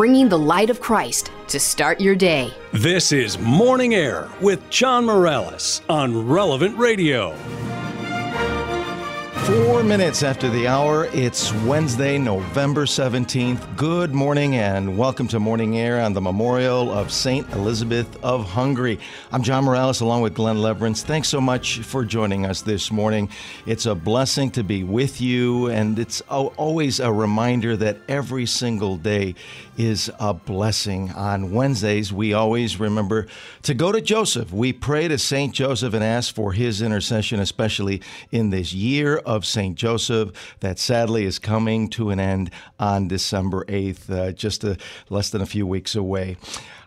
Bringing the light of Christ to start your day. This is Morning Air with John Morales on Relevant Radio. Four minutes after the hour, it's Wednesday, November 17th. Good morning and welcome to Morning Air on the memorial of St. Elizabeth of Hungary. I'm John Morales along with Glen Lewerenz. Thanks so much for joining us this morning. It's a blessing to be with you, and it's always a reminder that every single day is a blessing. On Wednesdays, we always remember to go to Joseph. We pray to St. Joseph and ask for his intercession, especially in this year of St. Joseph that sadly is coming to an end on December 8th, uh, just a, less than a few weeks away.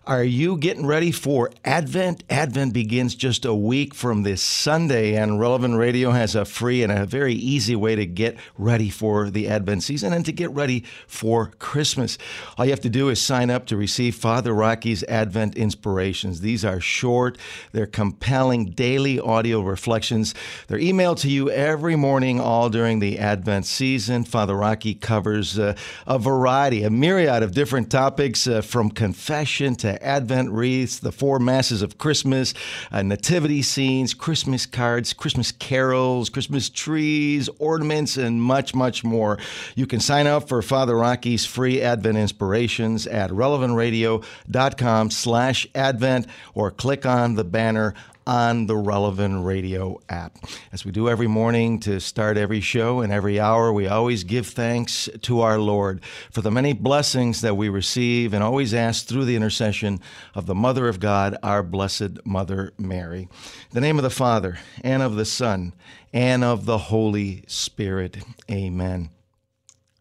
Are you getting ready for Advent? Advent begins just a week from this Sunday, and Relevant Radio has a free and a very easy way to get ready for the Advent season and to get ready for Christmas. All you have to do is sign up to receive Father Rocky's Advent Inspirations. These are short, they're compelling daily audio reflections. They're emailed to you every morning, all during the Advent season. Father Rocky covers uh, a variety, a myriad of different topics uh, from confession to Advent wreaths, the four masses of Christmas, uh, nativity scenes, Christmas cards, Christmas carols, Christmas trees, ornaments, and much, much more. You can sign up for Father Rocky's free Advent inspirations at relevantradio.com slash Advent or click on the banner on the Relevant Radio app. As we do every morning to start every show and every hour, we always give thanks to our Lord for the many blessings that we receive and always ask through the intercession of the Mother of God, our Blessed Mother Mary. In the name of the Father, and of the Son, and of the Holy Spirit. Amen.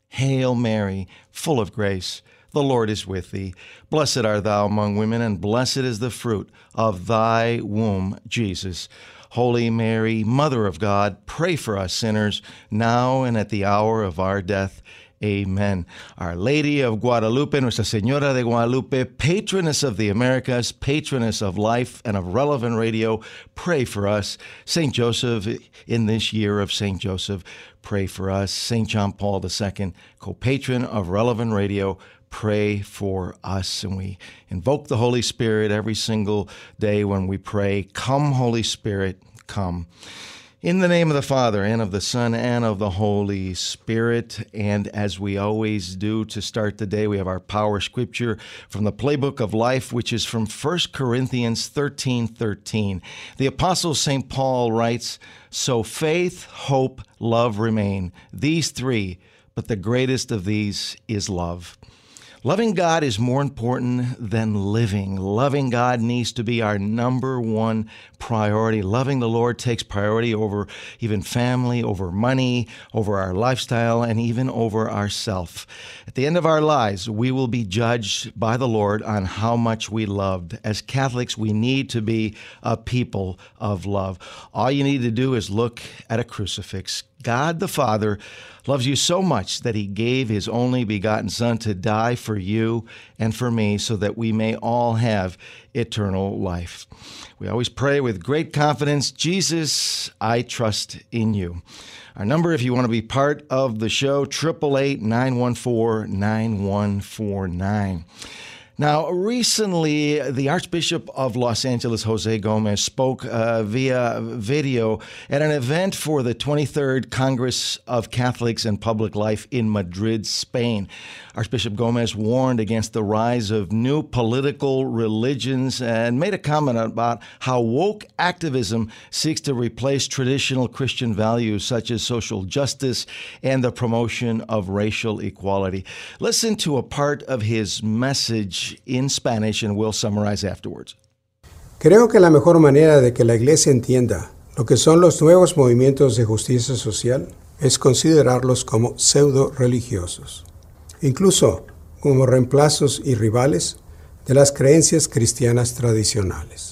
Hail Mary, full of grace. The Lord is with thee. Blessed art thou among women, and blessed is the fruit of thy womb, Jesus. Holy Mary, Mother of God, pray for us sinners, now and at the hour of our death. Amen. Our Lady of Guadalupe, Nuestra Señora de Guadalupe, patroness of the Americas, patroness of life and of relevant radio, pray for us. St. Joseph, in this year of St. Joseph, pray for us. St. John Paul II, co patron of relevant radio, pray for us. And we invoke the Holy Spirit every single day when we pray, Come, Holy Spirit, come. In the name of the Father, and of the Son, and of the Holy Spirit. And as we always do to start the day, we have our power scripture from the playbook of life, which is from 1 Corinthians 13 13. The Apostle St. Paul writes, So faith, hope, love remain, these three, but the greatest of these is love. Loving God is more important than living. Loving God needs to be our number one priority. Loving the Lord takes priority over even family, over money, over our lifestyle, and even over ourself. At the end of our lives, we will be judged by the Lord on how much we loved. As Catholics, we need to be a people of love. All you need to do is look at a crucifix. God the Father loves you so much that he gave his only begotten Son to die for you and for me so that we may all have eternal life. We always pray with great confidence Jesus, I trust in you. Our number, if you want to be part of the show, 888 914 9149. Now, recently, the Archbishop of Los Angeles, Jose Gomez, spoke uh, via video at an event for the 23rd Congress of Catholics and Public Life in Madrid, Spain. Archbishop Gomez warned against the rise of new political religions and made a comment about how woke activism seeks to replace traditional Christian values such as social justice and the promotion of racial equality. Listen to a part of his message in Spanish and we'll summarize afterwards. Creo que la mejor manera de que la Iglesia entienda lo que son los nuevos movimientos de justicia social es considerarlos como pseudo religiosos. incluso como reemplazos y rivales de las creencias cristianas tradicionales.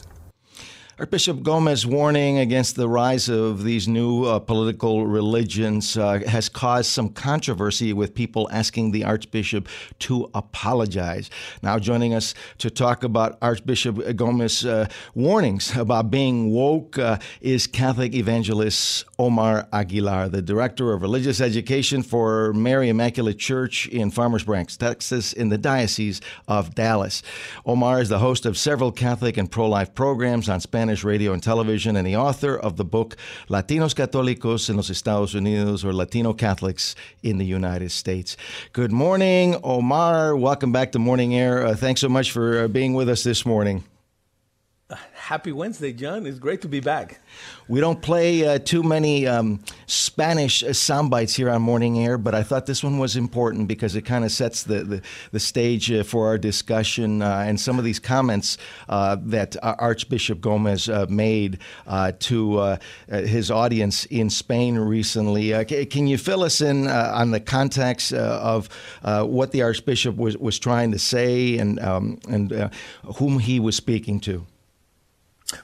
Archbishop Gomez warning against the rise of these new uh, political religions uh, has caused some controversy with people asking the Archbishop to apologize. Now, joining us to talk about Archbishop Gomez uh, warnings about being woke uh, is Catholic evangelist Omar Aguilar, the Director of Religious Education for Mary Immaculate Church in Farmers Branch, Texas, in the Diocese of Dallas. Omar is the host of several Catholic and pro life programs on Spanish Spanish radio and television, and the author of the book Latinos Católicos en los Estados Unidos or Latino Catholics in the United States. Good morning, Omar. Welcome back to Morning Air. Uh, thanks so much for uh, being with us this morning. Happy Wednesday, John. It's great to be back. We don't play uh, too many um, Spanish uh, sound bites here on Morning Air, but I thought this one was important because it kind of sets the, the, the stage uh, for our discussion uh, and some of these comments uh, that Archbishop Gomez uh, made to his audience in Spain recently. can you fill us in on the context of what the Archbishop was, was trying to say and, um, and whom he was speaking to?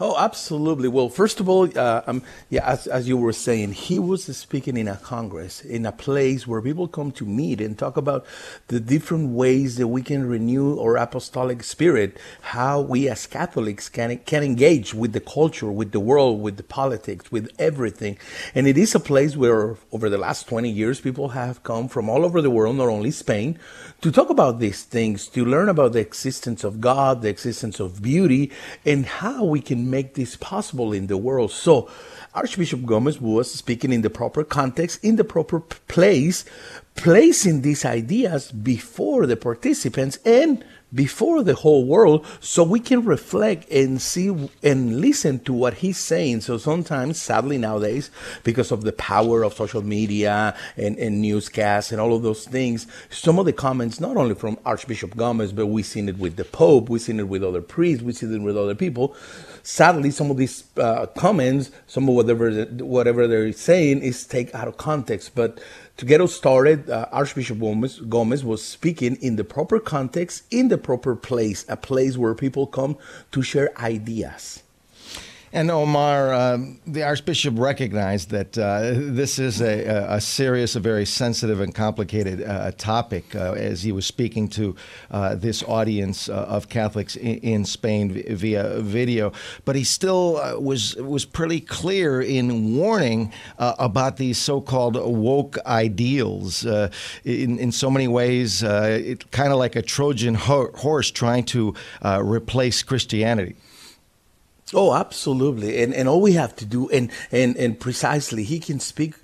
Oh, absolutely. Well, first of all, uh, um, yeah, as, as you were saying, he was speaking in a congress, in a place where people come to meet and talk about the different ways that we can renew our apostolic spirit, how we as Catholics can, can engage with the culture, with the world, with the politics, with everything. And it is a place where over the last 20 years, people have come from all over the world, not only Spain, to talk about these things, to learn about the existence of God, the existence of beauty, and how we can make this possible in the world. So, Archbishop Gomez was speaking in the proper context, in the proper place, placing these ideas before the participants and before the whole world so we can reflect and see and listen to what he's saying. So sometimes, sadly nowadays, because of the power of social media and, and newscasts and all of those things, some of the comments, not only from Archbishop Gomez, but we've seen it with the Pope, we've seen it with other priests, we've seen it with other people. Sadly, some of these uh, comments, some of whatever whatever they're saying is take out of context. But to get us started, uh, Archbishop Gomez, Gomez was speaking in the proper context, in the proper place, a place where people come to share ideas. And Omar, um, the Archbishop recognized that uh, this is a, a, serious, a very sensitive and complicated uh, topic uh, as he was speaking to uh, this audience uh, of Catholics in, in, Spain via video. But he still uh, was was pretty clear in warning about these so-called woke ideals. in in so many ways, it kind of like a Trojan ho- horse trying to replace Christianity. Oh, absolutely. And and all we have to do and and and precisely he can speak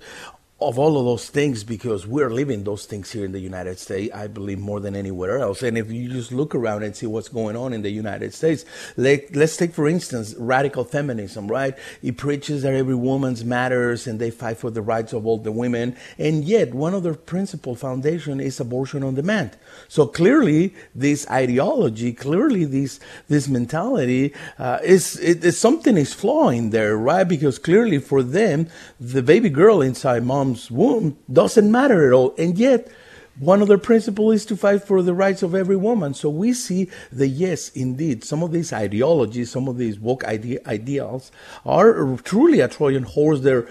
of all of those things because we're living those things here in the United States, I believe, more than anywhere else. And if you just look around and see what's going on in the United States, let, us take, for instance, radical feminism, right? It preaches that every woman's matters and they fight for the rights of all the women. And yet, one of their principal foundation is abortion on demand. So clearly, this ideology, clearly, this, this mentality uh, is, something is flowing there, right? Because clearly, for them, the baby girl inside mom's mom's womb doesn't matter at all. And yet, one of their principles is to fight for the rights of every woman. So we see that, yes, indeed, some of these ideologies, some of these woke ide- ideals are truly a Trojan horse. They're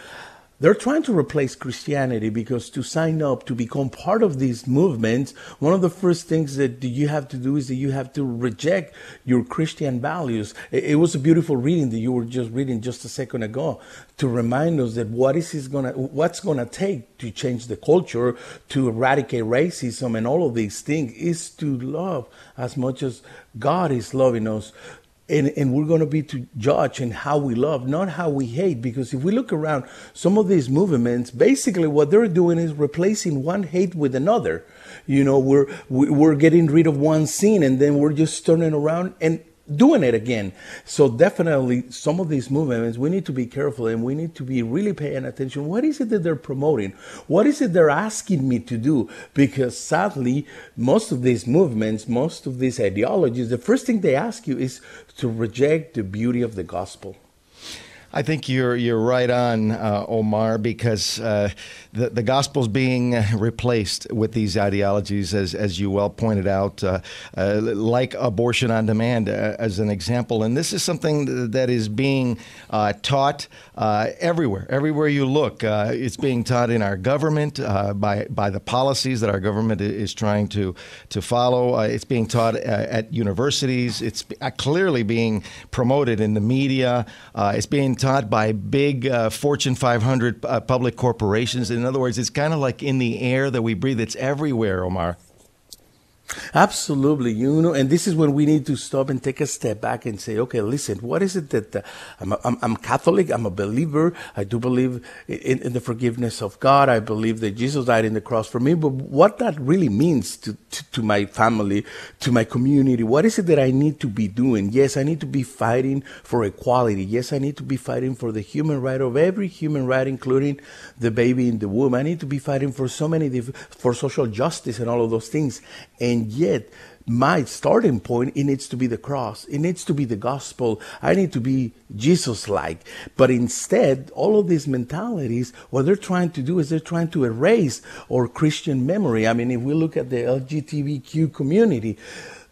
they're trying to replace Christianity because to sign up to become part of these movements, one of the first things that you have to do is that you have to reject your Christian values. It was a beautiful reading that you were just reading just a second ago to remind us that what is gonna, what's gonna take to change the culture, to eradicate racism and all of these things is to love as much as God is loving us and, and we're going to be to judge in how we love, not how we hate. Because if we look around some of these movements, basically what they're doing is replacing one hate with another. You know, we're we're getting rid of one sin, and then we're just turning around and doing it again. So definitely some of these movements, we need to be careful and we need to be really paying attention. What is it that they're promoting? What is it they're asking me to do? Because sadly, most of these movements, most of these ideologies, the first thing they ask you is to reject the beauty of the gospel. I think you're you're right on, uh, Omar, because uh, the the gospel's being replaced with these ideologies, as as you well pointed out, uh, uh like abortion on demand, uh, as an example. And this is something that is being uh, taught everywhere, everywhere you look. it's being taught in our government by by the policies that our government is trying to to follow. it's being taught at universities. It's clearly being promoted in the media. it's being taught by big uh, Fortune 500 uh, public corporations. In other words, it's kind of like in the air that we breathe. It's everywhere, Omar. Absolutely, you know, and this is when we need to stop and take a step back and say, okay, listen, what is it that uh, I'm, I'm, I'm, Catholic, I'm a believer, I do believe in, in, the forgiveness of God, I believe that Jesus died in the cross for me, but what that really means to, to, to my family, to my community, what is it that I need to be doing? Yes, I need to be fighting for equality. Yes, I need to be fighting for the human right of every human right, including the baby in the womb. I need to be fighting for so many, for social justice and all of those things. And yet, my starting point, it needs to be the cross. It needs to be the gospel. I need to be Jesus like. But instead, all of these mentalities, what they're trying to do is they're trying to erase our Christian memory. I mean, if we look at the LGBTQ community,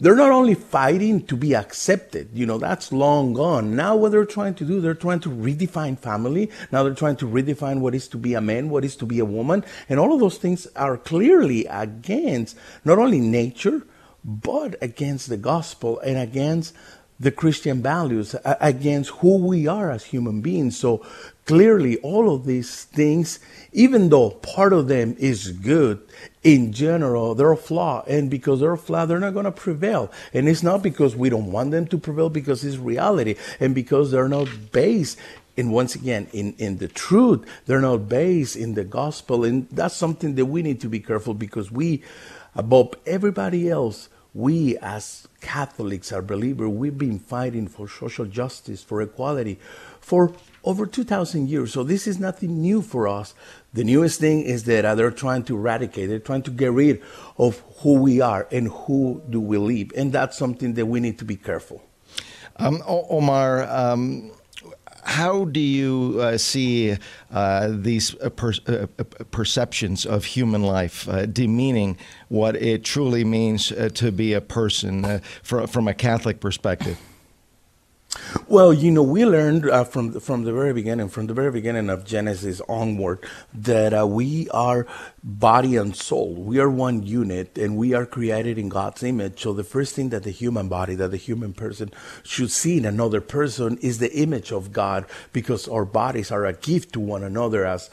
they're not only fighting to be accepted, you know, that's long gone. Now, what they're trying to do, they're trying to redefine family. Now they're trying to redefine what is to be a man, what is to be a woman. And all of those things are clearly against not only nature, but against the gospel and against the Christian values, against who we are as human beings. So clearly, all of these things, even though part of them is good, in general, they're a flaw. And because they're a flaw, they're not going to prevail. And it's not because we don't want them to prevail, because it's reality. And because they're not based and once again in, in the truth they're not based in the gospel and that's something that we need to be careful because we above everybody else we as catholics our believers we've been fighting for social justice for equality for over 2000 years so this is nothing new for us the newest thing is that uh, they're trying to eradicate, they're trying to get rid of who we are and who do we live. And that's something that we need to be careful. Um, Omar, um, how do you uh, see uh, these uh, per- uh, uh, perceptions of human life demeaning what it truly means to be a person from, from a Catholic perspective? Well, you know, we learned uh, from from the very beginning, from the very beginning of Genesis onward, that uh, we are body and soul. We are one unit, and we are created in God's image. So the first thing that the human body, that the human person should see in another person, is the image of God, because our bodies are a gift to one another, as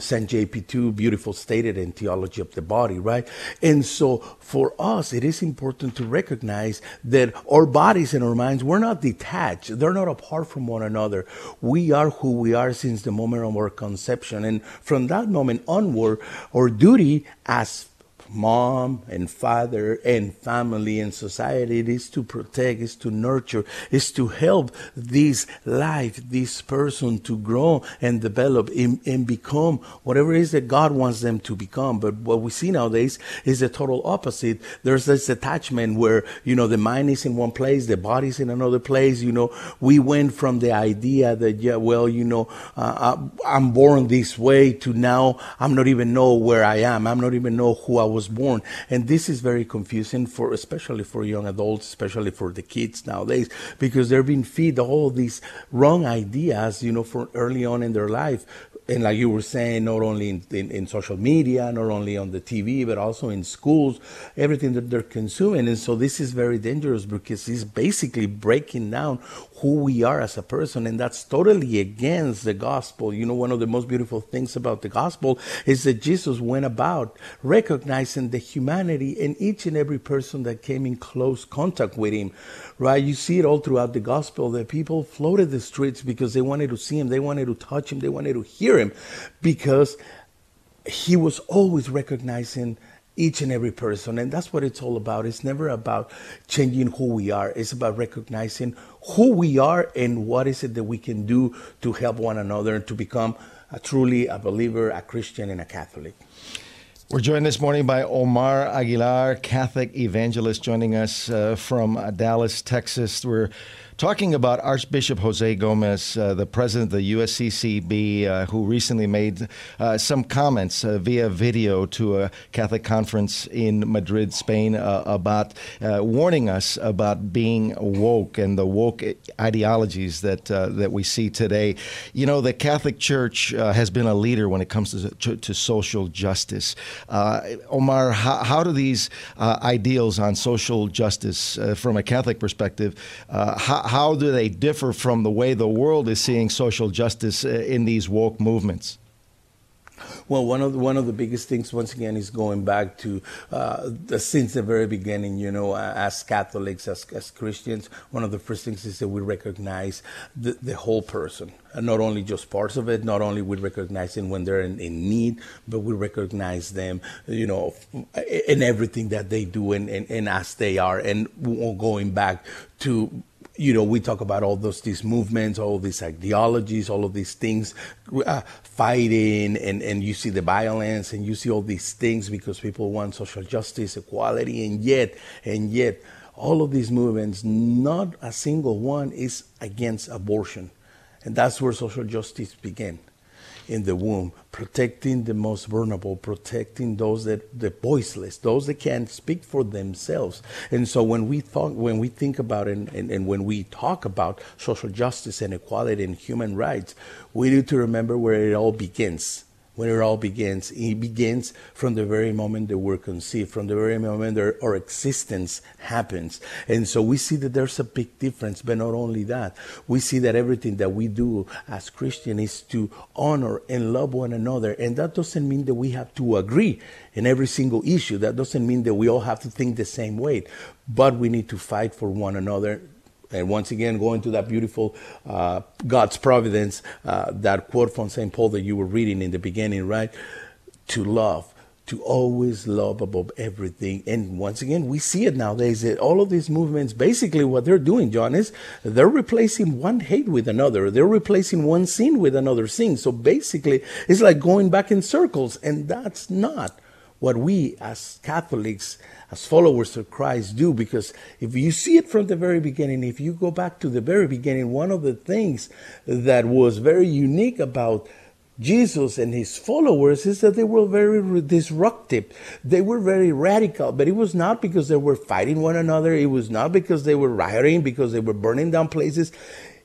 Saint JP2 beautiful stated in Theology of the Body, right? And so for us, it is important to recognize that our bodies and our minds, we're not detached. They're not apart from one another. We are who we are since the moment of our conception. And from that moment onward, our duty as mom and father and family and society. It is to protect, is to nurture, is to help this life, this person to grow and develop and, and become whatever it is that God wants them to become. But what we see nowadays is the total opposite. There's this attachment where, you know, the mind is in one place, the body's in another place. You know, we went from the idea that, yeah, well, you know, uh, I'm born this way to now I'm not even know where I am. I'm not even know who I was was born. And this is very confusing for, especially for young adults, especially for the kids nowadays, because they're being fed all these wrong ideas, you know, from early on in their life and like you were saying, not only in, in, in, social media, not only on the TV, but also in schools, everything that they're consuming. And so this is very dangerous because it's basically breaking down who we are as a person. And that's totally against the gospel. You know, one of the most beautiful things about the gospel is that Jesus went about recognizing the humanity in each and every person that came in close contact with him right? You see it all throughout the gospel that people floated the streets because they wanted to see him, they wanted to touch him, they wanted to hear him because he was always recognizing each and every person. And that's what it's all about. It's never about changing who we are, it's about recognizing who we are and what is it that we can do to help one another to become a, truly a believer, a Christian, and a Catholic. We're joined this morning by Omar Aguilar, Catholic evangelist, joining us uh, from Dallas, Texas. We're talking about Archbishop Jose Gomez, uh, the president of the USCCB, uh, who recently made uh, some comments uh, via video to a Catholic conference in Madrid, Spain, uh, about warning us about being woke and the woke ideologies that that we see today. You know, the Catholic Church has been a leader when it comes to, to, to social justice. Omar, how, how, do these ideals on social justice, from a Catholic perspective, how, how do they differ from the way the world is seeing social justice uh, in these woke movements? Well, one of the, one of the biggest things, once again, is going back to uh, the, since the very beginning. You know, as Catholics, as, as Christians, one of the first things is that we recognize the, the whole person, and not only just parts of it. Not only we recognize them when they're in, in need, but we recognize them, you know, in everything that they do and, and, and as they are. And going back to you know, we talk about all those these movements, all these ideologies, all of these things, uh, fighting, and and you see the violence, and you see all these things because people want social justice, equality, and yet, and yet, all of these movements, not a single one is against abortion, and that's where social justice began in the womb, protecting the most vulnerable, protecting those that the voiceless, those that can't speak for themselves. And so when we thought, when we think about and, and, and when we talk about social justice and equality and human rights, we need to remember where it all begins when it all begins. It begins from the very moment that we're conceived, from the very moment our existence happens. And so we see that there's a big difference, but not only that, we see that everything that we do as Christian is to honor and love one another. And that doesn't mean that we have to agree in every single issue. That doesn't mean that we all have to think the same way, but we need to fight for one another and once again, going to that beautiful uh, God's providence, uh, that quote from St. Paul that you were reading in the beginning, right? To love, to always love above everything. And once again, we see it nowadays that all of these movements, basically what they're doing, John, is they're replacing one hate with another. They're replacing one sin with another sin. So basically, it's like going back in circles. And that's not what we as Catholics as followers of Christ do because if you see it from the very beginning, if you go back to the very beginning, one of the things that was very unique about Jesus and his followers is that they were very disruptive. They were very radical, but it was not because they were fighting one another. It was not because they were rioting, because they were burning down places.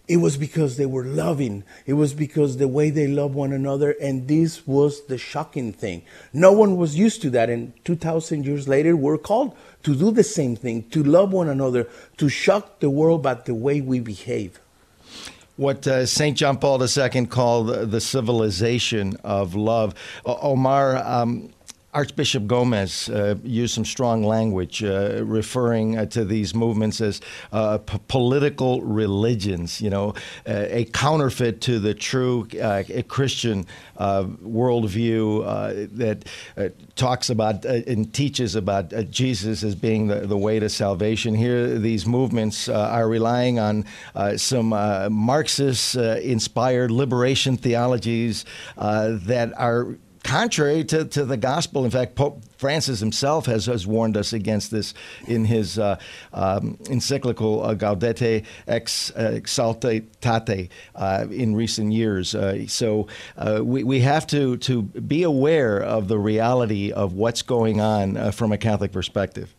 It was because they were loving. It was because the way they love one another. And this was the shocking thing. No one was used to that. And 2,000 years later, we're called to do the same thing, to love one another, to shock the world by the way we behave. What uh, St. John Paul II called the civilization of love. Omar, um, Archbishop Gomez uh, used some strong language uh, referring uh, to these movements as uh, p- political religions, you know, uh, a counterfeit to the true uh, Christian uh, worldview uh, that talks about and teaches about Jesus as being the, the way to salvation. Here, these movements are relying on some Marxist inspired liberation theologies that are contrary to, to the gospel. In fact, Pope Francis himself has, has warned us against this in his uh, um, encyclical uh, Gaudete ex uh, in recent years. Uh, so uh, we, we have to, to be aware of the reality of what's going on uh, from a Catholic perspective.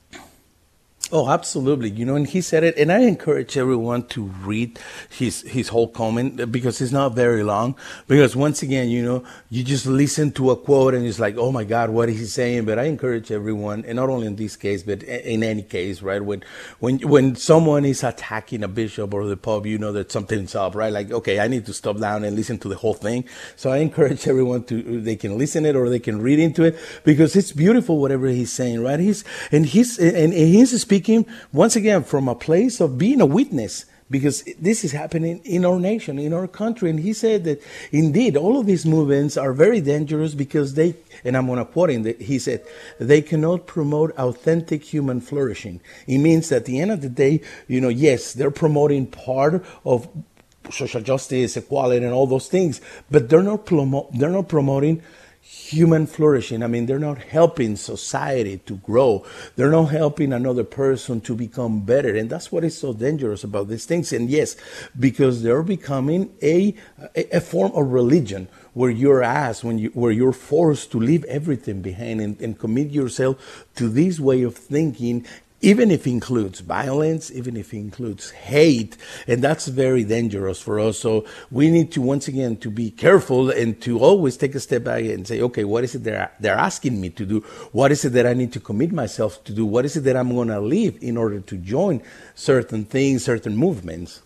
Oh, absolutely. You know, and he said it, and I encourage everyone to read his his whole comment uh, because it's not very long. Because once again, you know, you just listen to a quote and it's like, oh my God, what is he saying? But I encourage everyone, and not only in this case, but in any case, right? When when when someone is attacking a bishop or the pope, you know that something's up, right? Like, okay, I need to stop down and listen to the whole thing. So I encourage everyone to uh, they can listen it or they can read into it because it's beautiful whatever he's saying, right? He's and he's and, and he's speaking speaking once again from a place of being a witness because this is happening in our nation, in our country. And he said that indeed all of these movements are very dangerous because they, and I'm going to quote him, he said, they cannot promote authentic human flourishing. It means that at the end of the day, you know, yes, they're promoting part of social justice, equality, and all those things, but they're not, promo- they're not promoting human flourishing. I mean, they're not helping society to grow. They're not helping another person to become better. And that's what is so dangerous about these things. And yes, because they're becoming a, a, form of religion where you're asked, when you, where you're forced to leave everything behind and, and commit yourself to this way of thinking even if it includes violence, even if it includes hate, and that's very dangerous for us. So we need to once again to be careful and to always take a step back and say, okay, what is it they're they're asking me to do? What is it that I need to commit myself to do? What is it that I'm going to leave in order to join certain things, certain movements?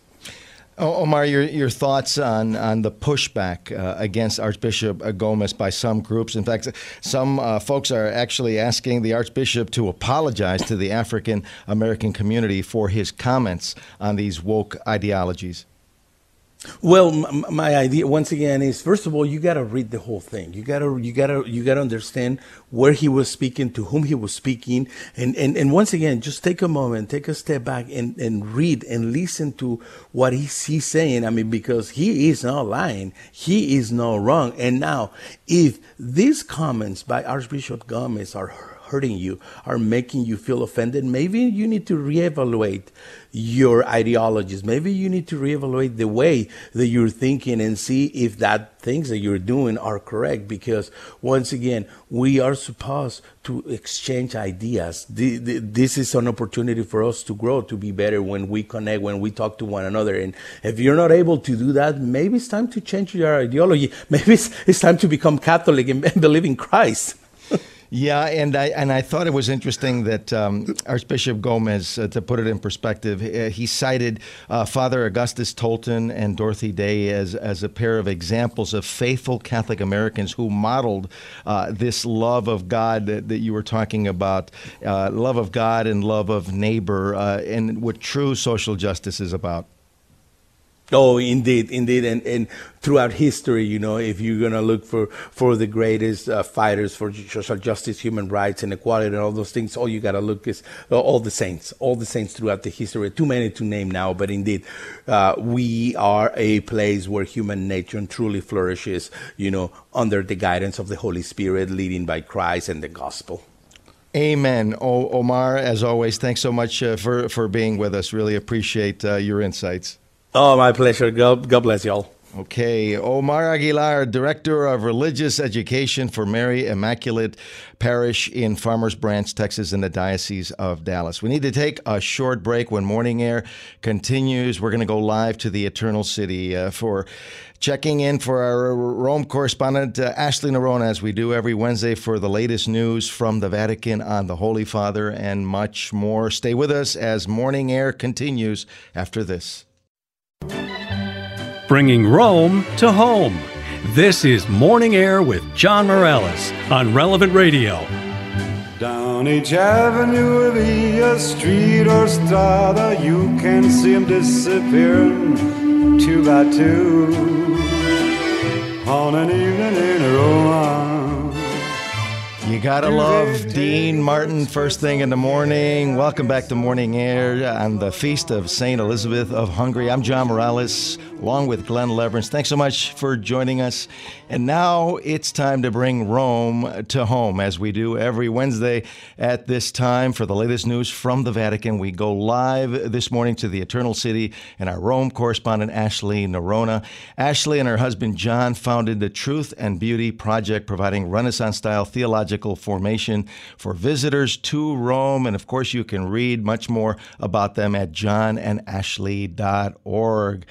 Omar, your, your thoughts on, on the pushback uh, against Archbishop Gomez by some groups. In fact, some uh, folks are actually asking the Archbishop to apologize to the African American community for his comments on these woke ideologies. Well, my idea once again is first of all you got to read the whole thing. You got to you got to you got to understand where he was speaking, to whom he was speaking, and and and once again just take a moment, take a step back and and read and listen to what he's, he's saying. I mean because he is not lying. He is not wrong. And now if these comments by Archbishop Gomez are hurting you, are making you feel offended, maybe you need to reevaluate your ideologies. Maybe you need to reevaluate the way that you're thinking and see if that things that you're doing are correct. Because once again, we are supposed to exchange ideas. This is an opportunity for us to grow, to be better when we connect, when we talk to one another. And if you're not able to do that, maybe it's time to change your ideology. Maybe it's, it's time to become Catholic and believe in Christ. Yeah, and I and I thought it was interesting that um, Archbishop Gomez, uh, to put it in perspective, uh, he cited uh, Father Augustus Tolton and Dorothy Day as as a pair of examples of faithful Catholic Americans who modeled uh, this love of God that, that, you were talking about, uh, love of God and love of neighbor, uh, and what true social justice is about. Oh, indeed, indeed, and and throughout history, you know, if you're gonna look for for the greatest uh, fighters for social justice, human rights, and equality, and all those things, all you gotta look is uh, all the saints, all the saints throughout the history. Too many to name now, but indeed, uh, we are a place where human nature truly flourishes, you know, under the guidance of the Holy Spirit, leading by Christ and the gospel. Amen. O- Omar, as always, thanks so much uh, for for being with us. Really appreciate uh, your insights. Oh, my pleasure. God, God bless y'all. Okay, Omar Aguilar, Director of Religious Education for Mary Immaculate Parish in Farmers Branch, Texas, in the Diocese of Dallas. We need to take a short break when Morning Air continues. We're going to go live to the Eternal City uh, for checking in for our Rome correspondent, uh, Ashley Noronha, as we do every Wednesday for the latest news from the Vatican on the Holy Father and much more. Stay with us as Morning Air continues after this bringing Rome to home. This is Morning Air with John Morales on Relevant Radio. Down each avenue, via street or strada, you can see them disappearing two by two on an evening in Rome. You gotta love Dean Martin first thing in the morning. Welcome back to Morning Air on the feast of St. Elizabeth of Hungary. I'm John Morales, along with Glen Lewerenz. Thanks so much for joining us. And now it's time to bring Rome to home, as we do every Wednesday at this time. For the latest news from the Vatican, we go live this morning to the Eternal City, and our Rome correspondent, Ashley Noronha. Ashley and her husband, John, founded the Truth and Beauty Project, providing Renaissance style theological formation for visitors to Rome. And of course, you can read much more about them at johnandashley.org.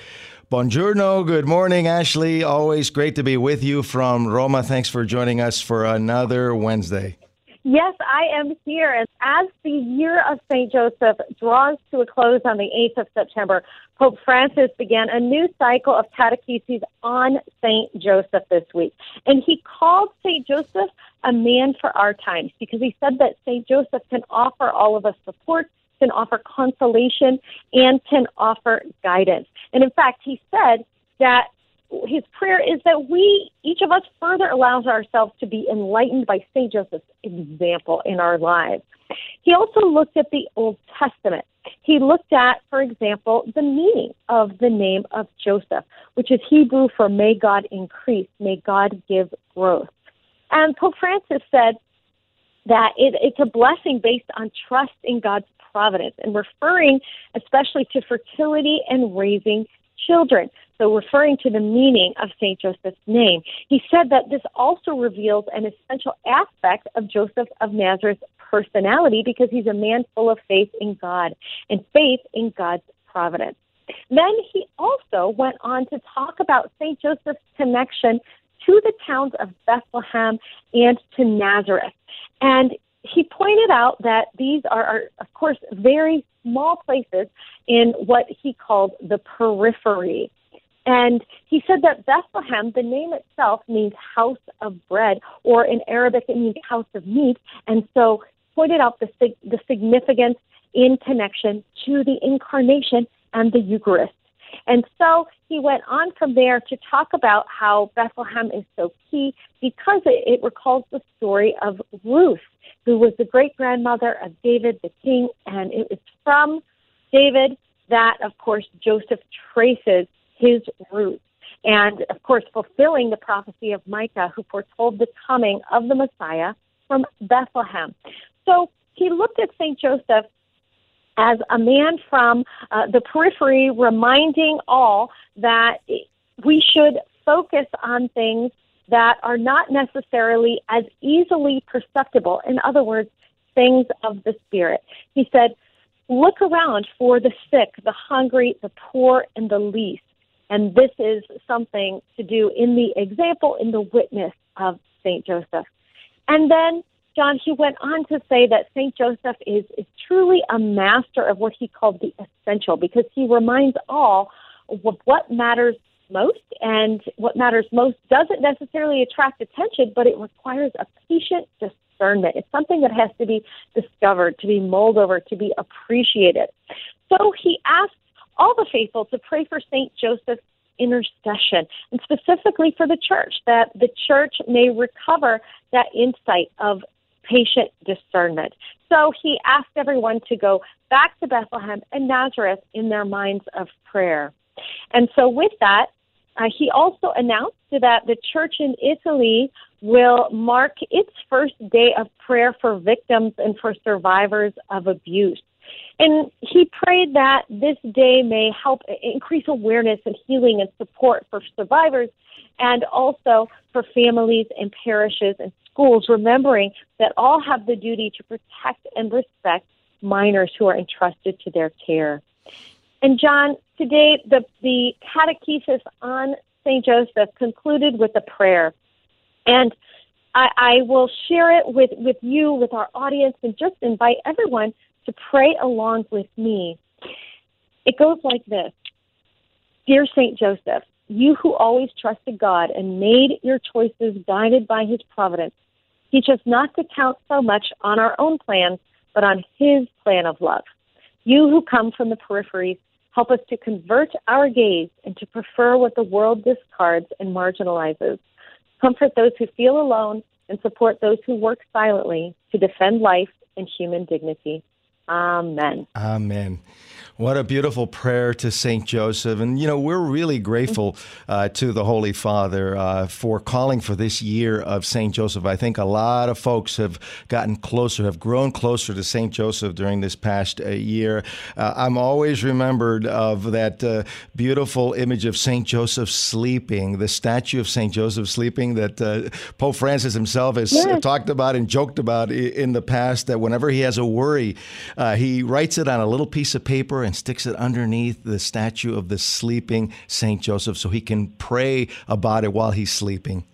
Buongiorno. Good morning, Ashley. Always great to be with you from Roma. Thanks for joining us for another Wednesday. Yes, I am here. And as the year of St. Joseph draws to a close on the 8th of September, Pope Francis began a new cycle of catecheses on St. Joseph this week. And he called St. Joseph a man for our times because he said that St. Joseph can offer all of us support, can offer consolation, and can offer guidance. And in fact, he said that his prayer is that we, each of us, further allows ourselves to be enlightened by St. Joseph's example in our lives. He also looked at the Old Testament. He looked at, for example, the meaning of the name of Joseph, which is Hebrew for may God increase, may God give growth. And Pope Francis said that it, it's a blessing based on trust in God's providence and referring especially to fertility and raising children. So, referring to the meaning of St. Joseph's name, he said that this also reveals an essential aspect of Joseph of Nazareth's personality because he's a man full of faith in God and faith in God's providence. Then he also went on to talk about St. Joseph's connection to the towns of Bethlehem and to Nazareth. And he pointed out that these are, are, of course, very small places in what he called the periphery. And he said that Bethlehem, the name itself means house of bread, or in Arabic it means house of meat. And so pointed out the, the significance in connection to the incarnation and the Eucharist. And so he went on from there to talk about how Bethlehem is so key because it, it recalls the story of Ruth, who was the great grandmother of David the king. And it was from David that, of course, Joseph traces his roots. And, of course, fulfilling the prophecy of Micah, who foretold the coming of the Messiah from Bethlehem. So he looked at St. Joseph as a man from uh, the periphery, reminding all that we should focus on things that are not necessarily as easily perceptible. In other words, things of the Spirit. He said, Look around for the sick, the hungry, the poor, and the least. And this is something to do in the example, in the witness of St. Joseph. And then John, he went on to say that St. Joseph is, is truly a master of what he called the essential because he reminds all of what matters most, and what matters most doesn't necessarily attract attention, but it requires a patient discernment. It's something that has to be discovered, to be mulled over, to be appreciated. So he asked all the faithful to pray for St. Joseph's intercession, and specifically for the church, that the church may recover that insight of patient discernment. So he asked everyone to go back to Bethlehem and Nazareth in their minds of prayer. And so, with that, uh, he also announced that the church in Italy will mark its first day of prayer for victims and for survivors of abuse. And he prayed that this day may help increase awareness and healing and support for survivors and also for families and parishes and schools, remembering that all have the duty to protect and respect minors who are entrusted to their care. And John, today the, the catechesis on St. Joseph concluded with a prayer. And I, I will share it with, with you, with our audience, and just invite everyone to pray along with me. It goes like this Dear St. Joseph, you who always trusted God and made your choices guided by his providence, teach us not to count so much on our own plans, but on his plan of love. You who come from the peripheries, help us to convert our gaze and to prefer what the world discards and marginalizes. Comfort those who feel alone and support those who work silently to defend life and human dignity. Amen. Amen. What a beautiful prayer to St. Joseph. And, you know, we're really grateful uh, to the Holy Father uh, for calling for this year of St. Joseph. I think a lot of folks have gotten closer, have grown closer to St. Joseph during this past uh, year. Uh, I'm always remembered of that uh, beautiful image of St. Joseph sleeping, the statue of St. Joseph sleeping that uh, Pope Francis himself has yes. talked about and joked about in the past, that whenever he has a worry, Uh, he writes it on a little piece of paper and sticks it underneath the statue of the sleeping Saint Joseph so he can pray about it while he's sleeping?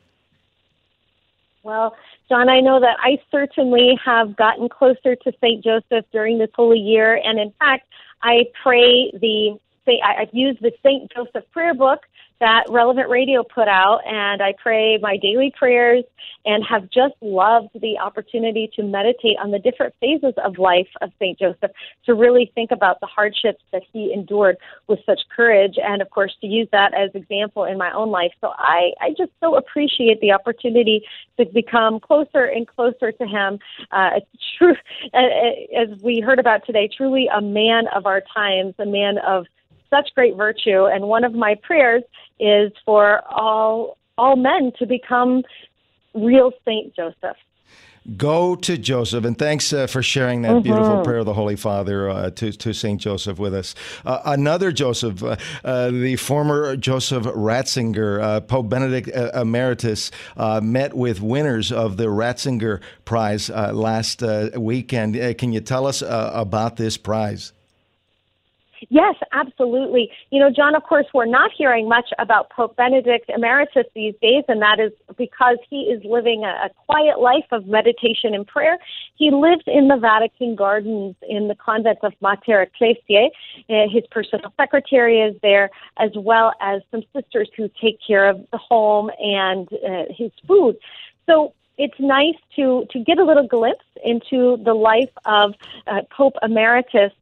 Well, John, I know that I certainly have gotten closer to Saint Joseph during this holy year, and in fact, I pray the I've used the Saint Joseph prayer book that Relevant Radio put out, and I pray my daily prayers and have just loved the opportunity to meditate on the different phases of life of St. Joseph, to really think about the hardships that he endured with such courage, and of course, to use that as example in my own life. So I, I just so appreciate the opportunity to become closer and closer to him. Uh, true, as we heard about today, truly a man of our times, a man of such great virtue. And one of my prayers is for all all men to become real Saint Joseph. Go to Joseph, and thanks uh, for sharing that Mm-hmm. beautiful prayer of the Holy Father uh, to, to Saint Joseph with us. Uh, another Joseph, uh, uh, the former Joseph Ratzinger, uh, Pope Benedict uh, Emeritus, uh, met with winners of the Ratzinger Prize uh, last uh, weekend. Uh, can you tell us uh, about this prize? Yes, absolutely. You know, John, of course, we're not hearing much about Pope Benedict Emeritus these days, and that is because he is living a, a quiet life of meditation and prayer. He lives in the Vatican Gardens in the convent of Mater Ecclesiae. Uh, his personal secretary is there, as well as some sisters who take care of the home and uh, his food. So it's nice to to get a little glimpse into the life of uh, Pope Emeritus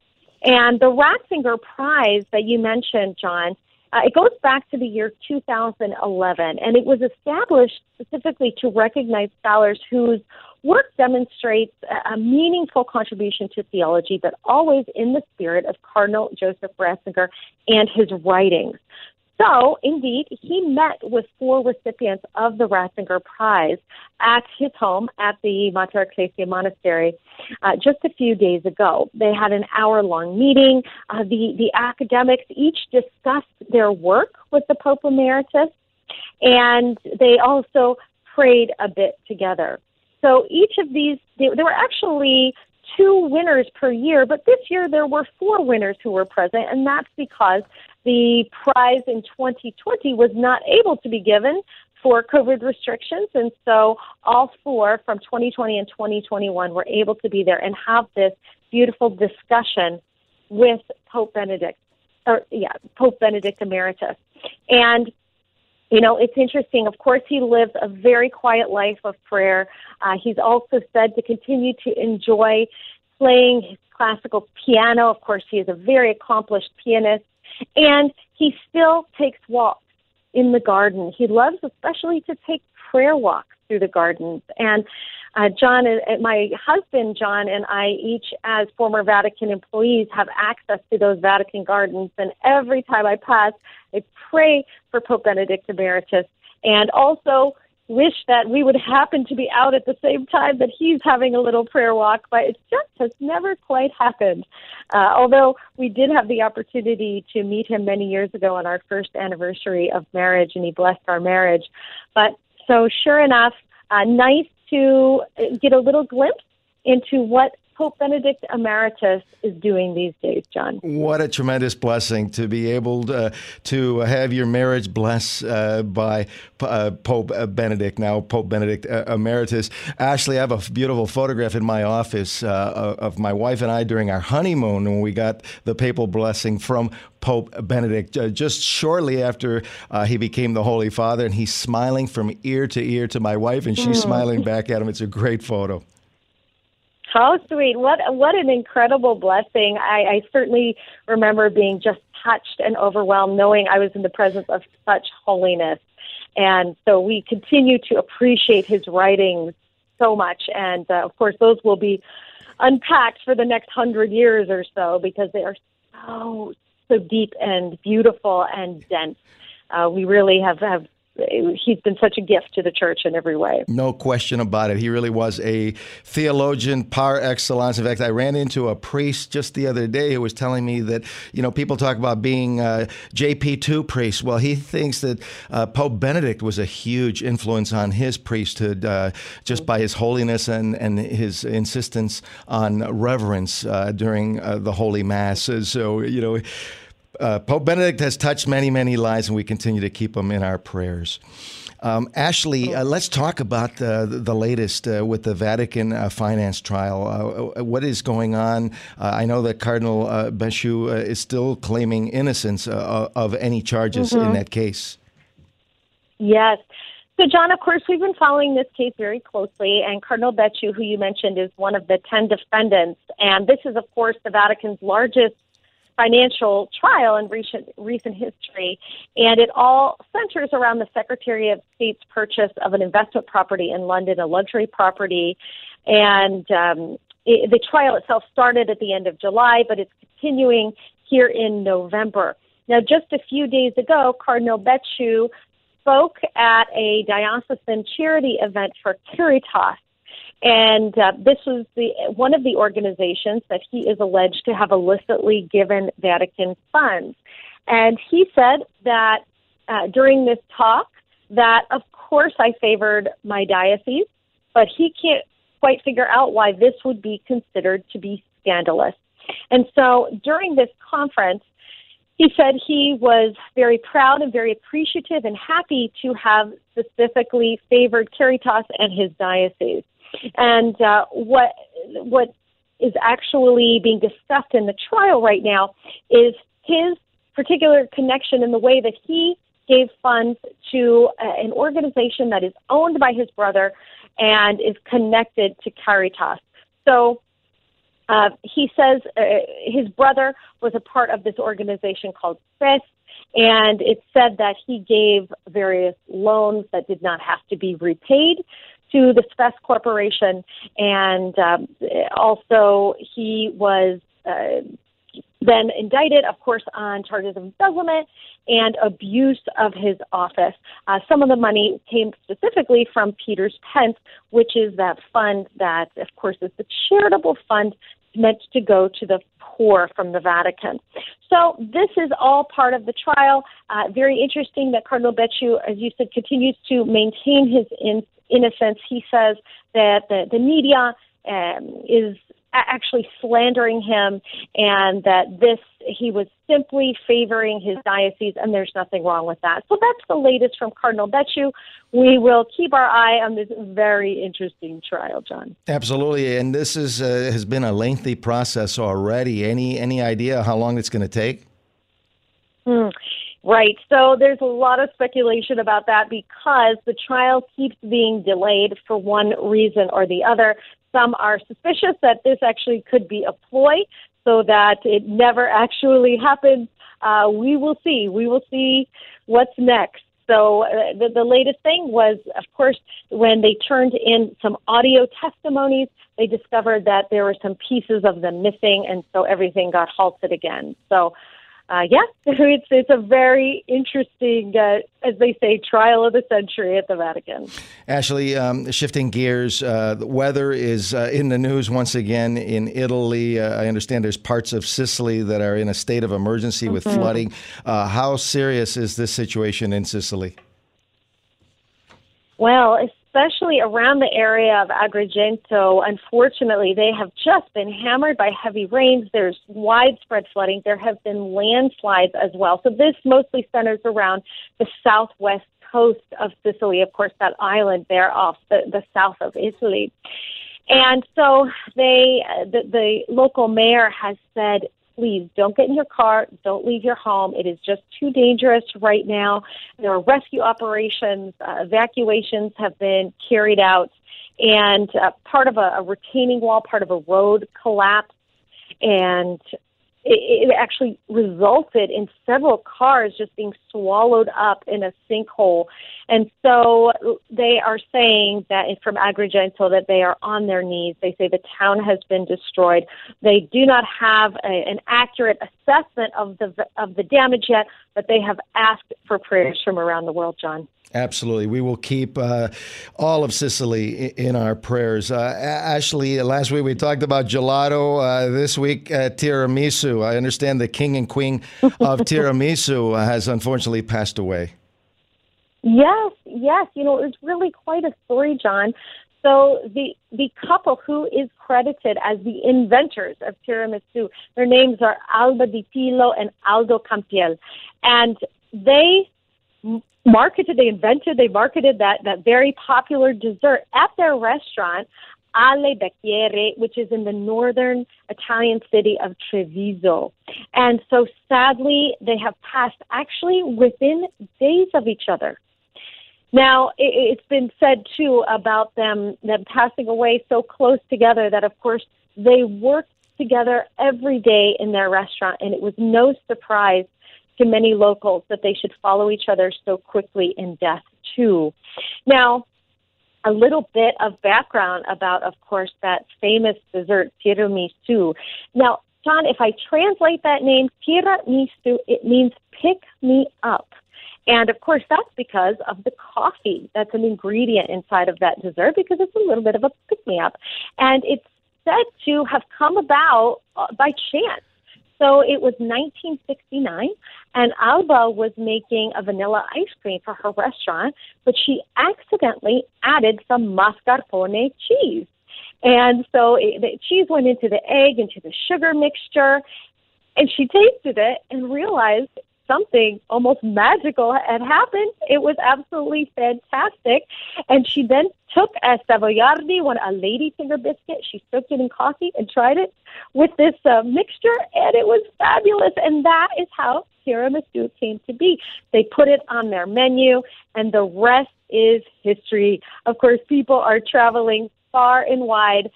and the Ratzinger Prize that you mentioned, John, uh, it goes back to the year 2011, and it was established specifically to recognize scholars whose work demonstrates a, a meaningful contribution to theology, but always in the spirit of Cardinal Joseph Ratzinger and his writings. So, indeed, he met with four recipients of the Ratzinger Prize at his home at the Mater Ecclesiae Monastery uh, just a few days ago. They had an hour long meeting. Uh, the, the academics each discussed their work with the Pope Emeritus, and they also prayed a bit together. So, each of these, there were actually two winners per year, but this year there were four winners who were present, and that's because the prize in 2020 was not able to be given for COVID restrictions. And so all four from 2020 and 2021 were able to be there and have this beautiful discussion with Pope Benedict, or yeah, Pope Benedict Emeritus. And you know, it's interesting. Of course, he lives a very quiet life of prayer. Uh, he's also said to continue to enjoy playing his classical piano. Of course, he is a very accomplished pianist. And he still takes walks in the garden. He loves especially to take prayer walks through the gardens. And uh, John, and my husband John, and I each, as former Vatican employees, have access to those Vatican gardens. And every time I pass, I pray for Pope Benedict Emeritus, and also wish that we would happen to be out at the same time that he's having a little prayer walk, but it just has never quite happened. Uh, although we did have the opportunity to meet him many years ago on our first anniversary of marriage, and he blessed our marriage. But so, sure enough, uh, nice to get a little glimpse into what Pope Benedict Emeritus is doing these days, John. What a tremendous blessing to be able to, to have your marriage blessed uh, by uh, Pope Benedict, now Pope Benedict uh, Emeritus. Ashley, I have a beautiful photograph in my office uh, of my wife and I during our honeymoon when we got the papal blessing from Pope Benedict uh, just shortly after uh, he became the Holy Father, and he's smiling from ear to ear to my wife, and she's Mm. smiling back at him. It's a great photo. How sweet! What what an incredible blessing! I, I certainly remember being just touched and overwhelmed, knowing I was in the presence of such holiness. And so we continue to appreciate his writings so much, and uh, of course, those will be unpacked for the next hundred years or so because they are so so deep and beautiful and dense. Uh, we really have have. He's been such a gift to the church in every way. No question about it. He really was a theologian par excellence. In fact, I ran into a priest just the other day who was telling me that, you know, people talk about being uh, JP2 priest. Well, he thinks that uh, Pope Benedict was a huge influence on his priesthood uh, just by his holiness and, and his insistence on reverence uh, during uh, the Holy Mass. So, you know, uh, Pope Benedict has touched many, many lives, and we continue to keep him in our prayers. Um, Ashley, uh, let's talk about uh, the, the latest uh, with the Vatican uh, finance trial. Uh, what is going on? Uh, I know that Cardinal uh, uh, is still claiming innocence uh, of any charges in Mhm. that case. Yes. So, John, of course, we've been following this case very closely, and Cardinal Becciu, who you mentioned, is one of the 10 defendants. And this is, of course, the Vatican's largest financial trial in recent, recent history. And it all centers around the Secretary of State's purchase of an investment property in London, a luxury property. And um, it, the trial itself started at the end of July, but it's continuing here in November. Now, just a few days ago, Cardinal Becciu spoke at a diocesan charity event for Caritas. And uh, this was the one of the organizations that he is alleged to have illicitly given Vatican funds. And he said that uh, during this talk that, of course, I favored my diocese, but he can't quite figure out why this would be considered to be scandalous. And so during this conference, he said he was very proud and very appreciative and happy to have specifically favored Caritas and his diocese. And uh, what what is actually being discussed in the trial right now is his particular connection in the way that he gave funds to uh, an organization that is owned by his brother and is connected to Caritas. So uh, he says uh, his brother was a part of this organization called FES, and it said that he gave various loans that did not have to be repaid to the FES Corporation, and um, also he was uh, then indicted, of course, on charges of embezzlement and abuse of his office. Uh, some of the money came specifically from Peter's Pence, which is that fund that, of course, is the charitable fund meant to go to the poor from the Vatican. So this is all part of the trial. Uh, very interesting that Cardinal Becciu, as you said, continues to maintain his in- innocence. He says that the, the media um, is actually slandering him and that this he was simply favoring his diocese and there's nothing wrong with that. So that's the latest from Cardinal Becciu. We will keep our eye on this very interesting trial, John. Absolutely, and this is uh, has been a lengthy process already. Any any idea how long it's going to take? Hmm. Right. So there's a lot of speculation about that because the trial keeps being delayed for one reason or the other. Some are suspicious that this actually could be a ploy so that it never actually happens. Uh, we will see. We will see what's next. So uh, the, the latest thing was, of course, when they turned in some audio testimonies, they discovered that there were some pieces of them missing, and so everything got halted again. So uh, yeah, it's it's a very interesting, uh, as they say, trial of the century at the Vatican. Ashley, um, shifting gears, uh, the weather is uh, in the news once again in Italy. Uh, I understand there's parts of Sicily that are in a state of emergency with mm-hmm. flooding. Uh, how serious is this situation in Sicily? Well, especially around the area of Agrigento, unfortunately, they have just been hammered by heavy rains. There's widespread flooding. There have been landslides as well. So this mostly centers around the southwest coast of Sicily, of course, that island there off the, the south of Italy. And so they, the, the local mayor has said please don't get in your car, don't leave your home. It is just too dangerous right now. There are rescue operations, uh, evacuations have been carried out, and uh, part of a, a retaining wall, part of a road collapsed, and it, it actually resulted in several cars just being swallowed up in a sinkhole. And so they are saying that from Agrigento that they are on their knees. They say the town has been destroyed. They do not have a, an accurate assessment of the of the damage yet, but they have asked for prayers from around the world, John. Absolutely. We will keep uh, all of Sicily in our prayers. Uh, Ashley, last week we talked about gelato. Uh, this week, uh, tiramisu. I understand the king and queen of tiramisu has unfortunately passed away. Yes, yes. You know, it was really quite a story, John. So the the couple who is credited as the inventors of tiramisu, their names are Alba Di Pillo and Aldo Campeol, and they marketed, they invented, they marketed that, that very popular dessert at their restaurant, Alle Beccherie, which is in the northern Italian city of Treviso. And so sadly, they have passed actually within days of each other. Now, it's been said too about them, them passing away so close together that, of course, they worked together every day in their restaurant, and it was no surprise to many locals that they should follow each other so quickly in death, too. Now, a little bit of background about, of course, that famous dessert, tiramisu. Now, John, if I translate that name, tiramisu, it means pick me up. And of course, that's because of the coffee. That's an ingredient inside of that dessert because it's a little bit of a pick me up. And it's said to have come about uh, by chance. So it was 1969, and Alba was making a vanilla ice cream for her restaurant, but she accidentally added some mascarpone cheese. And so it, the cheese went into the egg, into the sugar mixture, and she tasted it and realized something almost magical had happened. It was absolutely fantastic. And she then took a Savoiardi, one a lady ladyfinger biscuit. She soaked it in coffee and tried it with this uh, mixture, and it was fabulous. And that is how tiramisu came to be. They put it on their menu, and the rest is history. Of course, people are traveling far and wide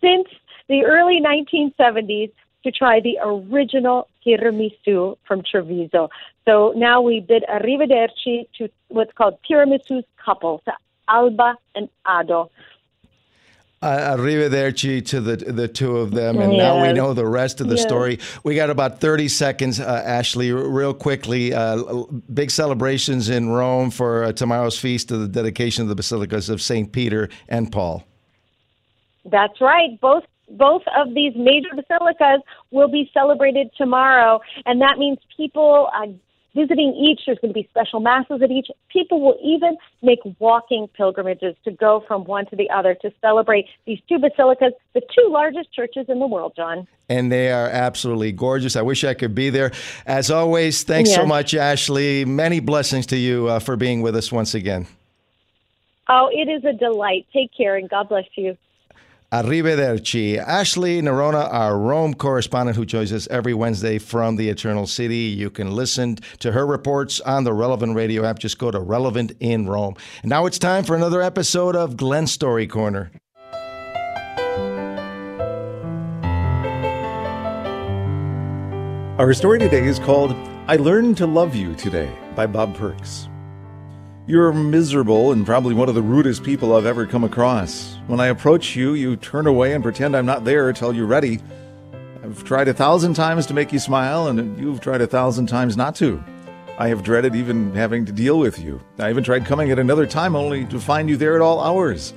since the early 1970s to try the original tiramisu from Treviso. So now we bid arrivederci to what's called tiramisu's couple, to Alba and Ado. Uh, arrivederci to the the two of them, and yes. now we know the rest of the yes. story. We got about thirty seconds, uh, Ashley. Real quickly, uh, big celebrations in Rome for uh, tomorrow's feast of the dedication of the basilicas of Saint Peter and Paul. That's right. Both both of these major basilicas will be celebrated tomorrow, and that means people uh, visiting each. There's going to be special masses at each. People will even make walking pilgrimages to go from one to the other to celebrate these two basilicas, the two largest churches in the world, John. And they are absolutely gorgeous. I wish I could be there. As always, thanks yes. so much, Ashley. Many blessings to you uh, for being with us once again. Oh, it is a delight. Take care and God bless you. Arrivederci. Ashley Noronha, our Rome correspondent who joins us every Wednesday from the Eternal City. You can listen to her reports on the Relevant Radio app. Just go to Relevant in Rome. And now it's time for another episode of Glen Story Corner. Our story today is called I Learned to Love You Today by Bob Perks. You're miserable and probably one of the rudest people I've ever come across. When I approach you, you turn away and pretend I'm not there until you're ready. I've tried a thousand times to make you smile, and you've tried a thousand times not to. I have dreaded even having to deal with you. I even tried coming at another time only to find you there at all hours.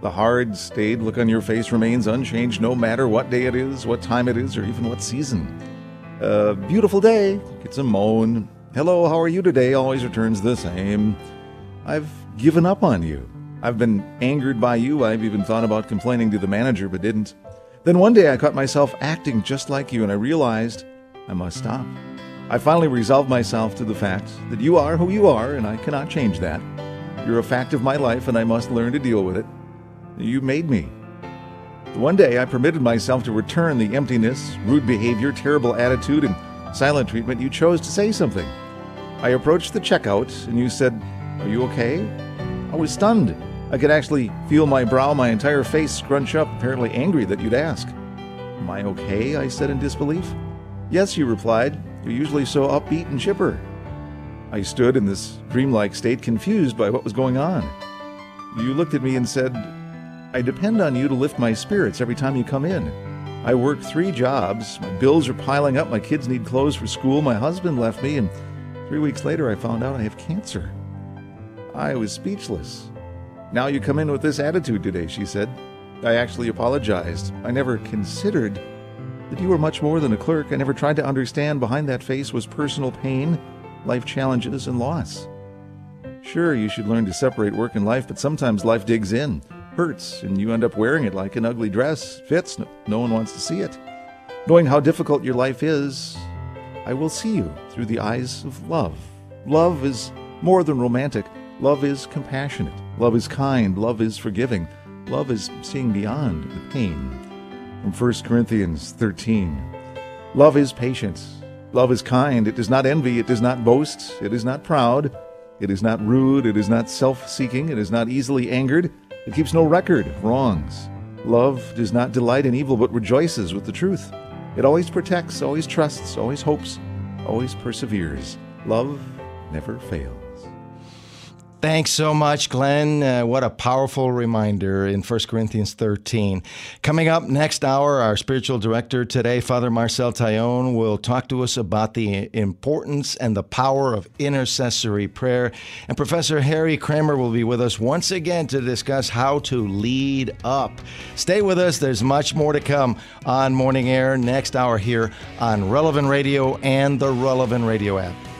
The hard, staid look on your face remains unchanged no matter what day it is, what time it is, or even what season. A beautiful day gets a moan. Hello, how are you today? Always returns the same. I've given up on you. I've been angered by you. I've even thought about complaining to the manager, but didn't. Then one day I caught myself acting just like you, and I realized I must stop. I finally resolved myself to the fact that you are who you are, and I cannot change that. You're a fact of my life, and I must learn to deal with it. You made me. One day I permitted myself to return the emptiness, rude behavior, terrible attitude, and silent treatment. You chose to say something. I approached the checkout, and you said, are you okay? I was stunned. I could actually feel my brow, my entire face scrunch up, apparently angry that you'd ask. Am I okay? I said in disbelief. Yes, you replied. You're usually so upbeat and chipper. I stood in this dreamlike state, confused by what was going on. You looked at me and said, I depend on you to lift my spirits every time you come in. I work three jobs, my bills are piling up, my kids need clothes for school, my husband left me, and three weeks later I found out I have cancer. I was speechless. Now you come in with this attitude today, she said. I actually apologized. I never considered that you were much more than a clerk. I never tried to understand behind that face was personal pain, life challenges, and loss. Sure, you should learn to separate work and life, but sometimes life digs in, hurts, and you end up wearing it like an ugly dress. Fits, no, no one wants to see it. Knowing how difficult your life is, I will see you through the eyes of love. Love is more than romantic. Love is compassionate. Love is kind. Love is forgiving. Love is seeing beyond the pain. From 1 Corinthians 13 Love is patient. Love is kind. It does not envy. It does not boast. It is not proud. It is not rude. It is not self seeking. It is not easily angered. It keeps no record of wrongs. Love does not delight in evil, but rejoices with the truth. It always protects, always trusts, always hopes, always perseveres. Love never fails. Thanks so much, Glen. Uh, what a powerful reminder in 1 Corinthians 13. Coming up next hour, our spiritual director today, Father Marcel Taillon, will talk to us about the importance and the power of intercessory prayer. And Professor Harry Kraemer will be with us once again to discuss how to lead up. Stay with us. There's much more to come on Morning Air next hour here on Relevant Radio and the Relevant Radio app.